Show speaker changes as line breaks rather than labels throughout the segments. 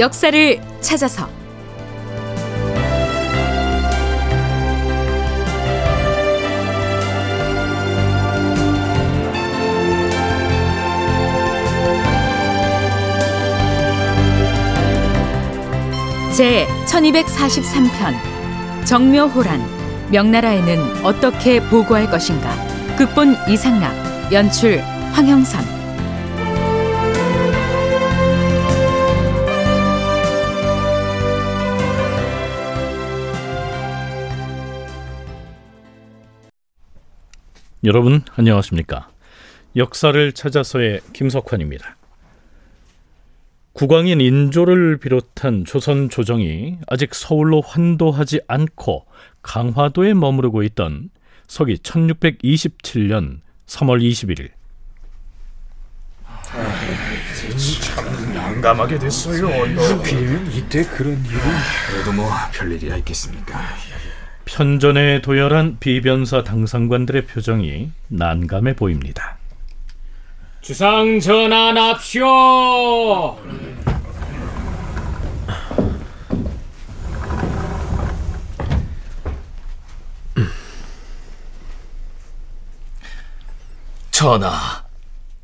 역사를 찾아서. 제 1243편 정묘호란 명나라에는 어떻게 보고할 것인가? 극본 이상락 연출 황형선
여러분 안녕하십니까? 역사를 찾아서의 김석환입니다. 국왕인 인조를 비롯한 조선 조정이 아직 서울로 환도하지 않고 강화도에 머무르고 있던 서기 1627년 3월 21일
참 난감하게 됐어요.
하필 이때 그런 일이
그래도 뭐 별일이야 있겠습니까?
편전에 도열한 비변사 당상관들의 표정이 난감해 보입니다.
주상 전환합시오.
전하,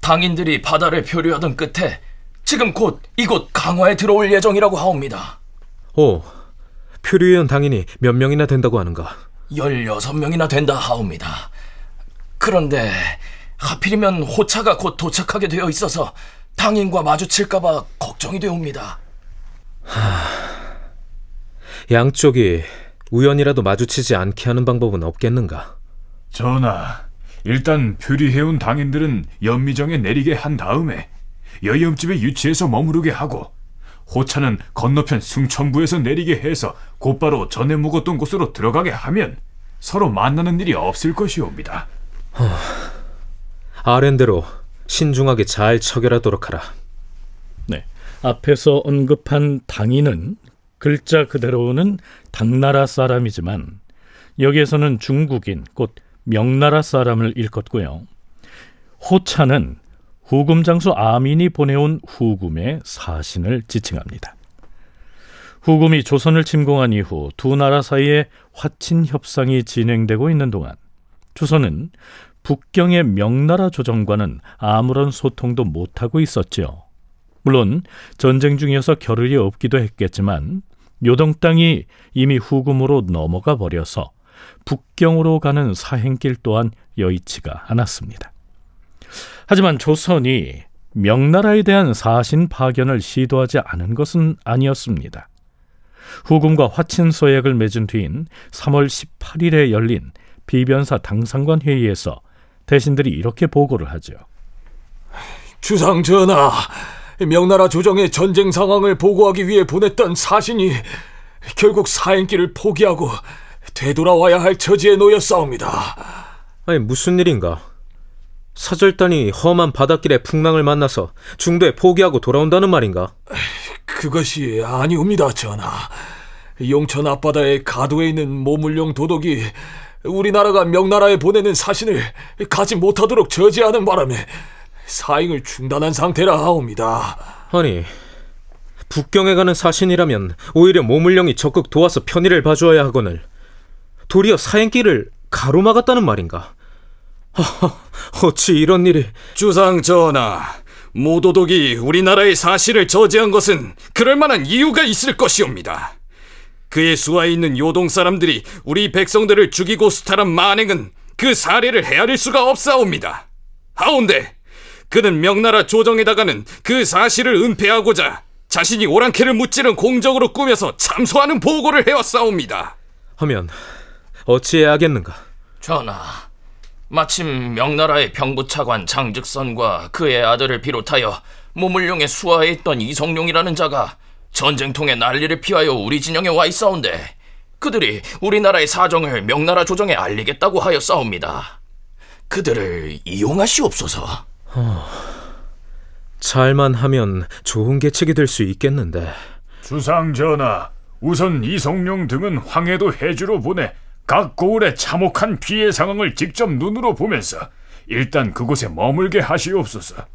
당인들이 바다를 표류하던 끝에 지금 곧 이곳 강화에 들어올 예정이라고 하옵니다.
오, 표류위원 당인이 몇 명이나 된다고 하는가?
16명이나 된다 하옵니다. 그런데 하필이면 호차가 곧 도착하게 되어 있어서 당인과 마주칠까봐 걱정이 되옵니다.
양쪽이 우연이라도 마주치지 않게 하는 방법은 없겠는가?
전하, 일단 표류해온 당인들은 연미정에 내리게 한 다음에 여염집에 유치해서 머무르게 하고 호차는 건너편 승천부에서 내리게 해서 곧바로 전에 묵었던 곳으로 들어가게 하면 서로 만나는 일이 없을 것이옵니다.
아랜대로 신중하게 잘 처결하도록 하라.
네, 앞에서 언급한 당인은 글자 그대로는 당나라 사람이지만 여기에서는 중국인 곧 명나라 사람을 일컫고요. 호차는 후금 장수 아민이 보내온 후금의 사신을 지칭합니다. 후금이 조선을 침공한 이후 두 나라 사이에 화친 협상이 진행되고 있는 동안 조선은 북경의 명나라 조정과는 아무런 소통도 못하고 있었지요. 물론 전쟁 중이어서 겨를이 없기도 했겠지만 요동 땅이 이미 후금으로 넘어가 버려서 북경으로 가는 사행길 또한 여의치가 않았습니다. 하지만 조선이 명나라에 대한 사신 파견을 시도하지 않은 것은 아니었습니다. 후금과 화친 서약을 맺은 뒤인 3월 18일에 열린 비변사 당상관 회의에서 대신들이 이렇게 보고를 하죠.
주상 전하, 명나라 조정의 전쟁 상황을 보고하기 위해 보냈던 사신이 결국 사행길을 포기하고 되돌아와야 할 처지에 놓였사옵니다.
아니 무슨 일인가? 사절단이 험한 바닷길에 풍랑을 만나서 중도에 포기하고 돌아온다는 말인가?
그것이 아니옵니다, 전하. 용천 앞바다의 가도에 있는 모물용 도독이 우리나라가 명나라에 보내는 사신을 가지 못하도록 저지하는 바람에 사행을 중단한 상태라 하옵니다.
아니 북경에 가는 사신이라면 오히려 모물령이 적극 도와서 편의를 봐주어야 하거늘 도리어 사행길을 가로막았다는 말인가? 허허, 어찌 이런 일이
주상 전하, 모도독이 우리나라의 사실을 저지한 것은 그럴 만한 이유가 있을 것이옵니다. 그의 수하에 있는 요동 사람들이 우리 백성들을 죽이고 수탈한 만행은 그 사례를 헤아릴 수가 없사옵니다. 하온데 그는 명나라 조정에다가는 그 사실을 은폐하고자 자신이 오랑캐를 무찌른 공적으로 꾸며서 참소하는 보고를 해왔사옵니다.
하면 어찌해야 하겠는가?
전하, 마침 명나라의 병부차관 장즉선과 그의 아들을 비롯하여 모물룡의 수하에 있던 이성룡이라는 자가 전쟁통에 난리를 피하여 우리 진영에 와 있사온데 그들이 우리나라의 사정을 명나라 조정에 알리겠다고 하여 싸웁니다. 그들을 이용하시옵소서.
잘만 하면 좋은 계책이 될 수 있겠는데
주상 전하, 우선 이성룡 등은 황해도 해주로 보내 각 고을의 참혹한 피해 상황을 직접 눈으로 보면서 일단 그곳에 머물게 하시옵소서.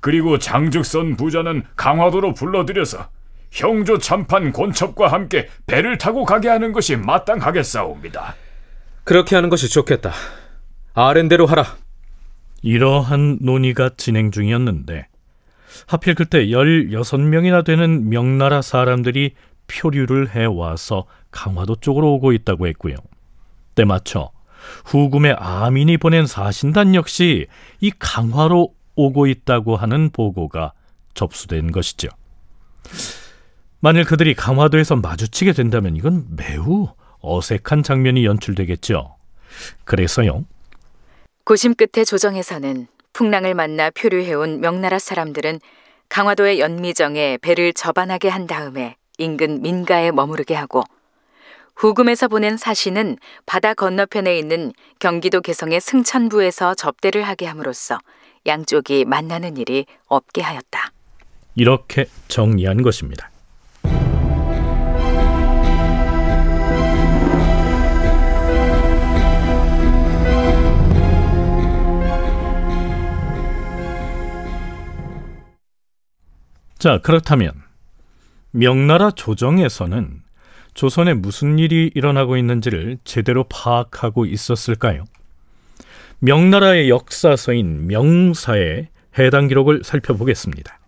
그리고 장즉선 부자는 강화도로 불러들여서 형조 참판 권첩과 함께 배를 타고 가게 하는 것이 마땅하겠사옵니다.
그렇게 하는 것이 좋겠다. 아랜대로 하라.
이러한 논의가 진행 중이었는데 하필 그때 16명이나 되는 명나라 사람들이 표류를 해와서 강화도 쪽으로 오고 있다고 했고요. 때맞춰 후금의 아민이 보낸 사신단 역시 이 강화로 오고 있다고 하는 보고가 접수된 것이죠. 만일 그들이 강화도에서 마주치게 된다면 이건 매우 어색한 장면이 연출되겠죠. 그래서요.
고심 끝에 조정에서는 풍랑을 만나 표류해온 명나라 사람들은 강화도의 연미정에 배를 접안하게 한 다음에 인근 민가에 머무르게 하고 후금에서 보낸 사신은 바다 건너편에 있는 경기도 개성의 승천부에서 접대를 하게 함으로써 양쪽이 만나는 일이 없게 하였다.
이렇게 정리한 것입니다. 자, 그렇다면 명나라 조정에서는 조선에 무슨 일이 일어나고 있는지를 제대로 파악하고 있었을까요? 명나라의 역사서인 명사의 해당 기록을 살펴보겠습니다.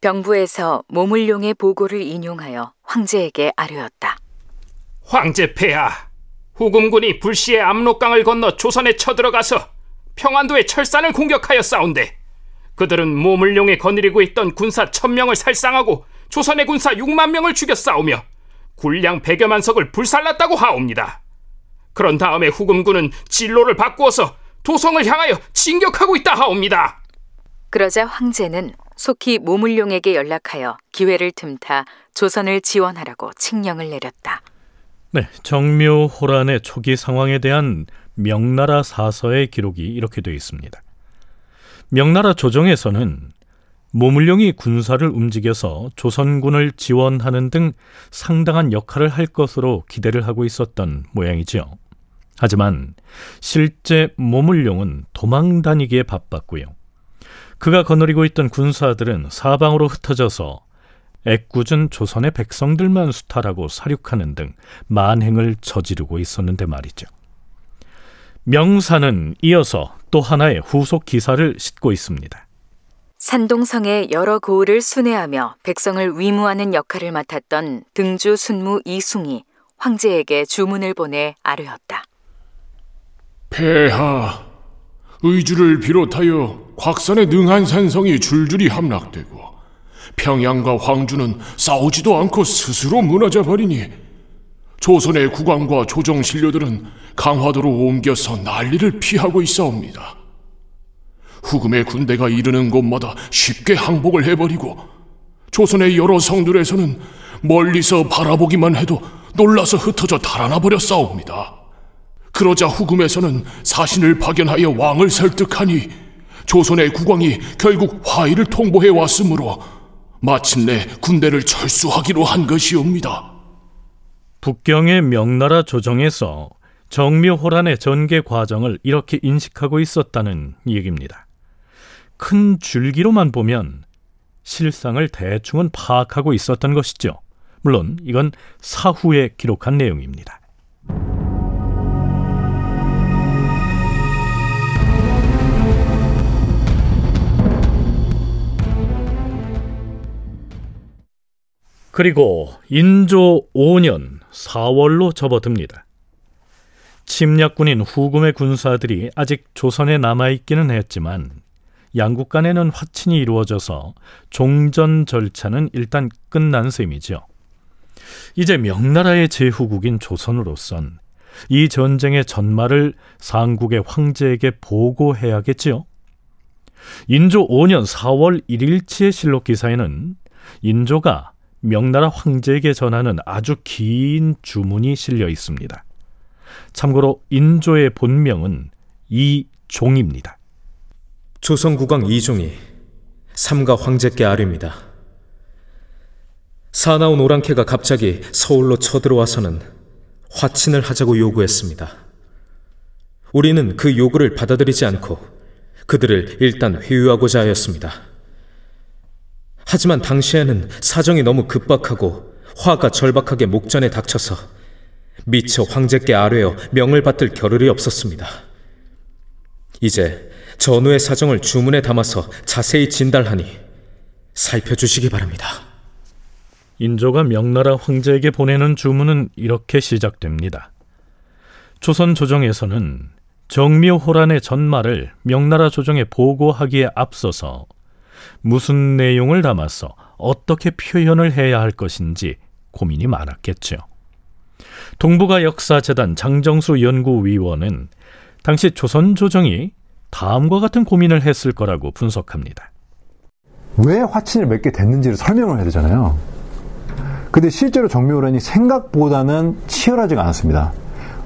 병부에서 모물룡의 보고를 인용하여 황제에게 아뢰었다.
황제 폐하, 후금군이 불시에 압록강을 건너 조선에 쳐들어가서 평안도의 철산을 공격하여 싸운데 그들은 모물룡에 거느리고 있던 군사 천명을 살상하고 조선의 군사 6만 명을 죽여 싸우며 군량 100여만 석을 불살랐다고 하옵니다. 그런 다음에 후금군은 진로를 바꾸어서 도성을 향하여 진격하고 있다 하옵니다.
그러자 황제는 속히 모물룡에게 연락하여 기회를 틈타 조선을 지원하라고 칙령을 내렸다.
네, 정묘 호란의 초기 상황에 대한 명나라 사서의 기록이 이렇게 되어 있습니다. 명나라 조정에서는 모물룡이 군사를 움직여서 조선군을 지원하는 등 상당한 역할을 할 것으로 기대를 하고 있었던 모양이지요. 하지만 실제 모물룡은 도망 다니기에 바빴고요. 그가 거느리고 있던 군사들은 사방으로 흩어져서 애꿎은 조선의 백성들만 수탈하고 사륙하는 등 만행을 저지르고 있었는데 말이죠. 명사는 이어서 또 하나의 후속 기사를 싣고 있습니다.
산동성의 여러 고을을 순회하며 백성을 위무하는 역할을 맡았던 등주 순무 이숭이 황제에게 주문을 보내 아뢰었다.
폐하, 의주를 비롯하여 곽산의 능한 산성이 줄줄이 함락되고 평양과 황주는 싸우지도 않고 스스로 무너져 버리니 조선의 국왕과 조정 신료들은 강화도로 옮겨서 난리를 피하고 있사옵니다. 후금의 군대가 이르는 곳마다 쉽게 항복을 해버리고 조선의 여러 성들에서는 멀리서 바라보기만 해도 놀라서 흩어져 달아나 버렸사옵니다. 그러자 후금에서는 사신을 파견하여 왕을 설득하니 조선의 국왕이 결국 화의를 통보해 왔으므로 마침내 군대를 철수하기로 한 것이옵니다.
북경의 명나라 조정에서 정묘호란의 전개 과정을 이렇게 인식하고 있었다는 얘기입니다. 큰 줄기로만 보면 실상을 대충은 파악하고 있었던 것이죠. 물론 이건 사후에 기록한 내용입니다. 그리고 인조 5년 4월로 접어듭니다. 침략군인 후금의 군사들이 아직 조선에 남아있기는 했지만 양국 간에는 화친이 이루어져서 종전 절차는 일단 끝난 셈이죠. 이제 명나라의 제후국인 조선으로선 이 전쟁의 전말을 상국의 황제에게 보고해야겠지요. 인조 5년 4월 1일치의 실록 기사에는 인조가 명나라 황제에게 전하는 아주 긴 주문이 실려 있습니다. 참고로 인조의 본명은 이종입니다.
조선국왕 이종이 삼가 황제께 아뢰입니다. 사나운 오랑캐가 갑자기 서울로 쳐들어와서는 화친을 하자고 요구했습니다. 우리는 그 요구를 받아들이지 않고 그들을 일단 회유하고자 하였습니다. 하지만 당시에는 사정이 너무 급박하고 화가 절박하게 목전에 닥쳐서 미처 황제께 아뢰어 명을 받들 겨를이 없었습니다. 이제 전후의 사정을 주문에 담아서 자세히 진달하니 살펴주시기 바랍니다.
인조가 명나라 황제에게 보내는 주문은 이렇게 시작됩니다. 조선 조정에서는 정묘 호란의 전말을 명나라 조정에 보고하기에 앞서서 무슨 내용을 담아서 어떻게 표현을 해야 할 것인지 고민이 많았겠죠. 동북아 역사재단 장정수 연구위원은 당시 조선 조정이 다음과 같은 고민을 했을 거라고 분석합니다.
왜 화친을 맺게 됐는지를 설명을 해야 되잖아요. 근데 실제로 정묘호란이 생각보다는 치열하지가 않았습니다.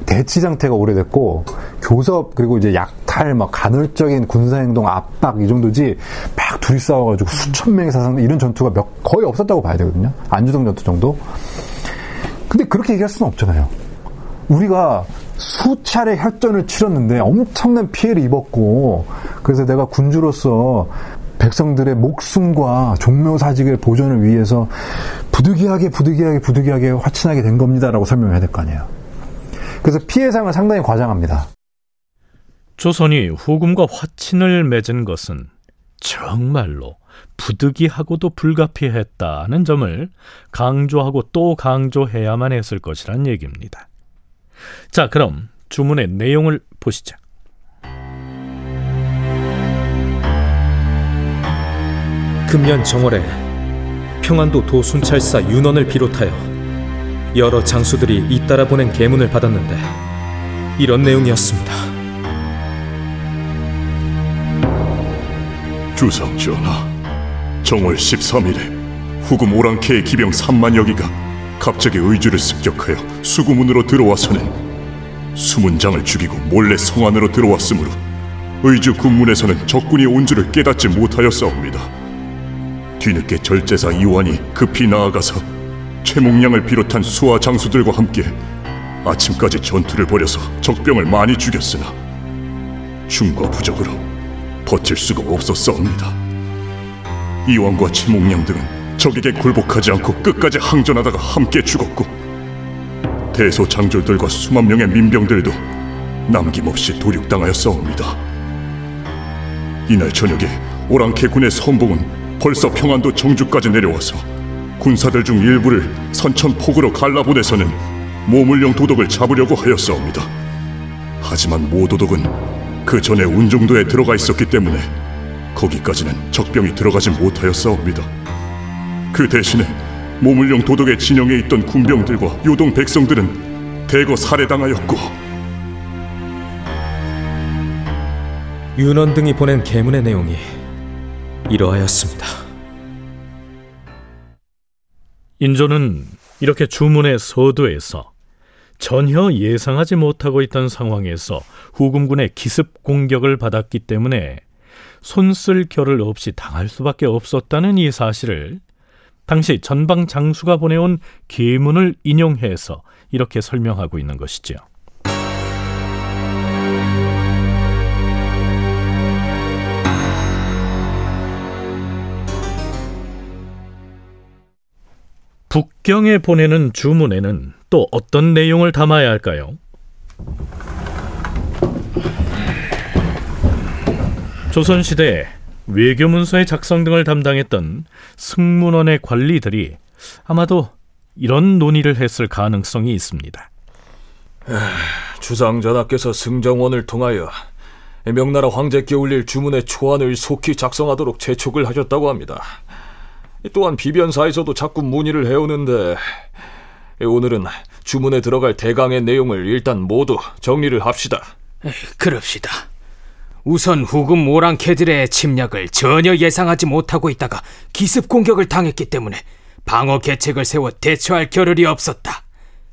대치 상태가 오래됐고 교섭 그리고 이제 약탈 막 간헐적인 군사 행동 압박 이 정도지 막 둘이 싸워가지고 수천 명의 사상 이런 전투가 몇, 거의 없었다고 봐야 되거든요. 안주동 전투 정도. 근데 그렇게 얘기할 수는 없잖아요. 우리가 수차례 혈전을 치렀는데 엄청난 피해를 입었고 그래서 내가 군주로서 백성들의 목숨과 종묘사직의 보존을 위해서 부득이하게 부득이하게 부득이하게 화친하게 된 겁니다라고 설명해야 될 거 아니에요. 그래서 피해상을 상당히 과장합니다.
조선이 후금과 화친을 맺은 것은 정말로 부득이하고도 불가피했다는 점을 강조하고 또 강조해야만 했을 것이란 얘기입니다. 자, 그럼 주문의 내용을 보시죠.
금년 정월에 평안도 도순찰사 윤원을 비롯하여 여러 장수들이 잇따라 보낸 계문을 받았는데 이런 내용이었습니다.
주상 전하, 정월 13일에 후금 오랑캐의 기병 3만여 기가 갑자기 의주를 습격하여 수구문으로 들어와서는 수문장을 죽이고 몰래 성 안으로 들어왔으므로 의주 군문에서는 적군이 온 줄을 깨닫지 못하였사옵니다. 뒤늦게 절제사 이완이 급히 나아가서 최몽량을 비롯한 수하 장수들과 함께 아침까지 전투를 벌여서 적병을 많이 죽였으나 중과 부적으로 버틸 수가 없었사옵니다. 이완과 최몽량 등은 적에게 굴복하지 않고 끝까지 항전하다가 함께 죽었고 대소장졸들과 수만 명의 민병들도 남김없이 도륙당하였사옵니다. 이날 저녁에 오랑캐 군의 선봉은 벌써 평안도 정주까지 내려와서 군사들 중 일부를 선천폭으로 갈라보내서는 모물령 도덕을 잡으려고 하였사옵니다. 하지만 모도덕은 그 전에 운정도에 들어가 있었기 때문에 거기까지는 적병이 들어가지 못하였사옵니다. 그 대신에 모물령 도덕의 진영에 있던 군병들과 요동 백성들은 대거 살해당하였고
윤원 등이 보낸 계문의 내용이 이러하였습니다.
인조는 이렇게 주문의 서두에서 전혀 예상하지 못하고 있던 상황에서 후금군의 기습 공격을 받았기 때문에 손쓸 겨를 없이 당할 수밖에 없었다는 이 사실을 당시 전방 장수가 보내온 계문을 인용해서 이렇게 설명하고 있는 것이지요. 북경에 보내는 주문에는 또 어떤 내용을 담아야 할까요? 조선시대에 외교문서의 작성 등을 담당했던 승문원의 관리들이 아마도 이런 논의를 했을 가능성이 있습니다.
주상전하께서 승정원을 통하여 명나라 황제께 올릴 주문의 초안을 속히 작성하도록 재촉을 하셨다고 합니다. 또한 비변사에서도 자꾸 문의를 해오는데 오늘은 주문에 들어갈 대강의 내용을 일단 모두 정리를 합시다.
그럽시다. 우선 후금 오랑캐들의 침략을 전혀 예상하지 못하고 있다가 기습 공격을 당했기 때문에 방어 계책을 세워 대처할 겨를이 없었다.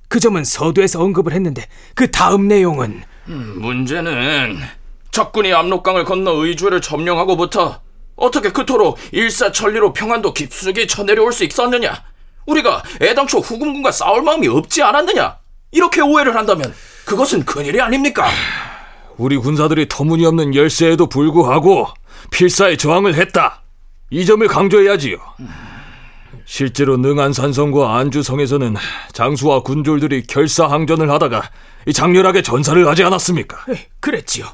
그 점은 서두에서 언급을 했는데 그 다음 내용은
음, 문제는 적군이 압록강을 건너 의주를 점령하고부터 어떻게 그토록 일사천리로 평안도 깊숙이 쳐내려올 수 있었느냐? 우리가 애당초 후금군과 싸울 마음이 없지 않았느냐? 이렇게 오해를 한다면 그것은 큰일이 아닙니까?
우리 군사들이 터무니없는 열세에도 불구하고 필사에 저항을 했다. 이 점을 강조해야지요. 실제로 능안산성과 안주성에서는 장수와 군졸들이 결사항전을 하다가 장렬하게 전사를 하지 않았습니까?
그랬지요.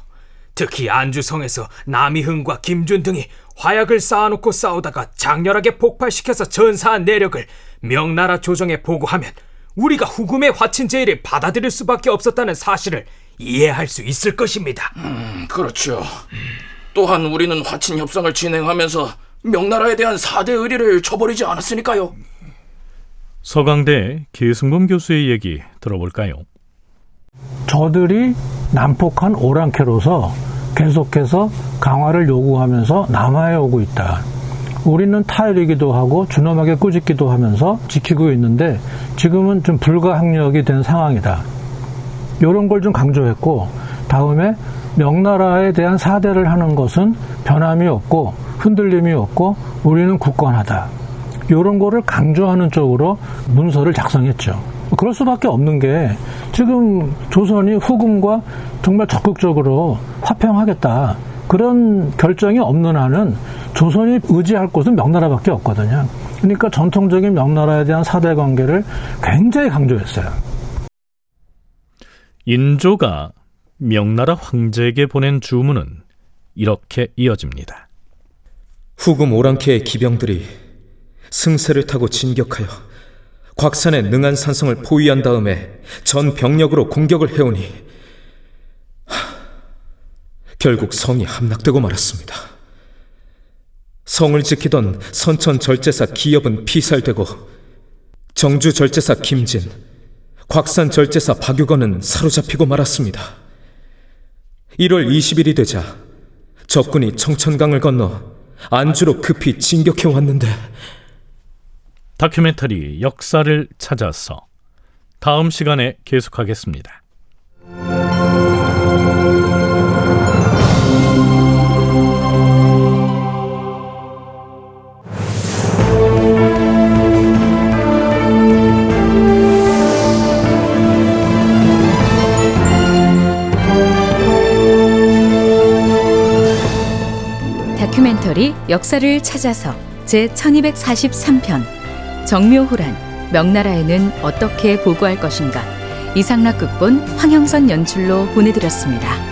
특히 안주성에서 남이흥과 김준 등이 화약을 쌓아놓고 싸우다가 장렬하게 폭발시켜서 전사한 내력을 명나라 조정에 보고하면 우리가 후금의 화친 제의를 받아들일 수밖에 없었다는 사실을 이해할 수 있을 것입니다.
음, 그렇죠. 또한 우리는 화친 협상을 진행하면서 명나라에 대한 사대 의리를 저버리지 않았으니까요.
서강대 계승범 교수의 얘기 들어볼까요?
저들이 난폭한 오랑캐로서 계속해서 강화를 요구하면서 남하에 오고 있다. 우리는 타일이기도 하고 준엄하게 꾸짖기도 하면서 지키고 있는데 지금은 좀 불가항력이 된 상황이다. 이런 걸 좀 강조했고 다음에 명나라에 대한 사대를 하는 것은 변함이 없고 흔들림이 없고 우리는 굳건하다. 이런 거를 강조하는 쪽으로 문서를 작성했죠. 그럴 수밖에 없는 게 지금 조선이 후금과 정말 적극적으로 화평하겠다. 그런 결정이 없는 한은 조선이 의지할 곳은 명나라밖에 없거든요. 그러니까 전통적인 명나라에 대한 사대 관계를 굉장히 강조했어요.
인조가 명나라 황제에게 보낸 주문은 이렇게 이어집니다.
후금 오랑캐의 기병들이 승세를 타고 진격하여 곽산의 능한 산성을 포위한 다음에 전 병력으로 공격을 해오니 하, 결국 성이 함락되고 말았습니다. 성을 지키던 선천 절제사 기엽은 피살되고 정주 절제사 김진, 곽산 절제사 박유건은 사로잡히고 말았습니다. 1월 20일이 되자 적군이 청천강을 건너 안주로 급히 진격해 왔는데
다큐멘터리 역사를 찾아서 다음 시간에 계속하겠습니다.
역사를 찾아서 제 1243편 정묘호란 명나라에는 어떻게 보고할 것인가 이상락 극본 황영선 연출로 보내드렸습니다.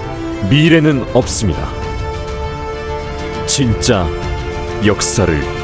미래는 없습니다. 진짜 역사를